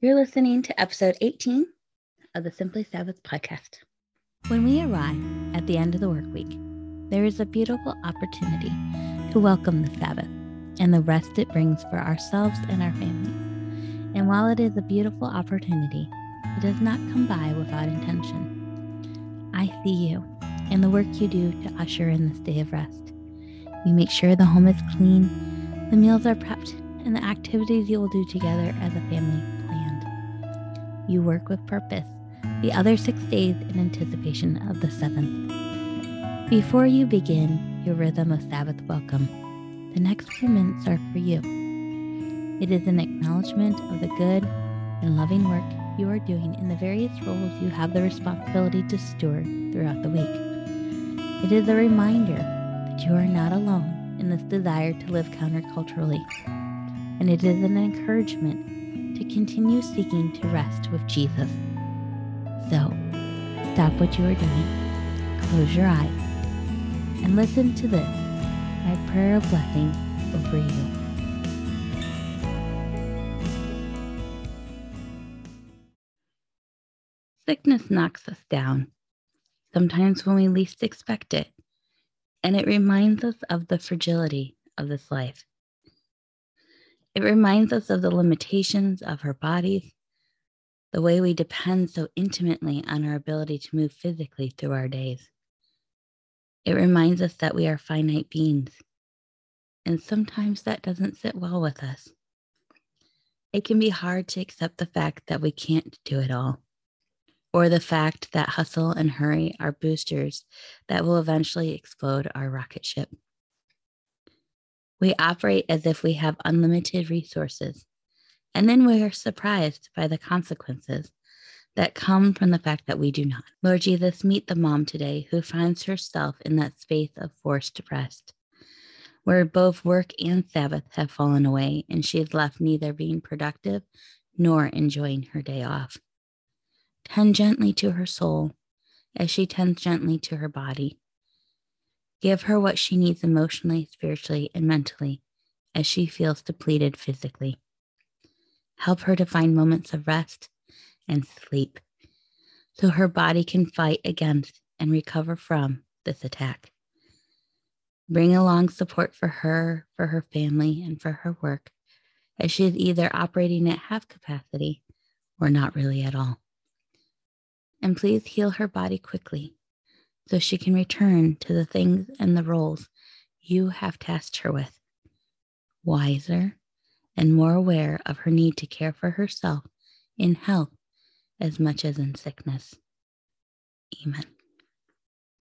You're listening to episode 18 of the Simply Sabbath podcast. When we arrive at the end of the work week, there is a beautiful opportunity to welcome the Sabbath and the rest it brings for ourselves and our families. And while it is a beautiful opportunity, it does not come by without intention. I see you and the work you do to usher in this day of rest. You make sure the home is clean, the meals are prepped, and the activities you will do together as a family you work with purpose the other six days in anticipation of the seventh. Before you begin your rhythm of Sabbath welcome, the next few minutes are for you. It is an acknowledgement of the good and loving work you are doing in the various roles you have the responsibility to steward throughout the week. It is a reminder that you are not alone in this desire to live counterculturally, and it is an encouragement to continue seeking to rest with Jesus. So, stop what you are doing, close your eyes, and listen to this my prayer of blessing over you. Sickness knocks us down, sometimes when we least expect it, and it reminds us of the fragility of this life. It reminds us of the limitations of our bodies, the way we depend so intimately on our ability to move physically through our days. It reminds us that we are finite beings, and sometimes that doesn't sit well with us. It can be hard to accept the fact that we can't do it all, or the fact that hustle and hurry are boosters that will eventually explode our rocket ship. We operate as if we have unlimited resources, and then we are surprised by the consequences that come from the fact that we do not. Lord Jesus, meet the mom today who finds herself in that space of forced rest, where both work and Sabbath have fallen away, and she is left neither being productive nor enjoying her day off. Tend gently to her soul as she tends gently to her body. Give her what she needs emotionally, spiritually, and mentally as she feels depleted physically. Help her to find moments of rest and sleep so her body can fight against and recover from this attack. Bring along support for her, for her family, and for her work as she is either operating at half capacity or not really at all. And please heal her body quickly so she can return to the things and the roles you have tasked her with, wiser and more aware of her need to care for herself in health as much as in sickness. Amen.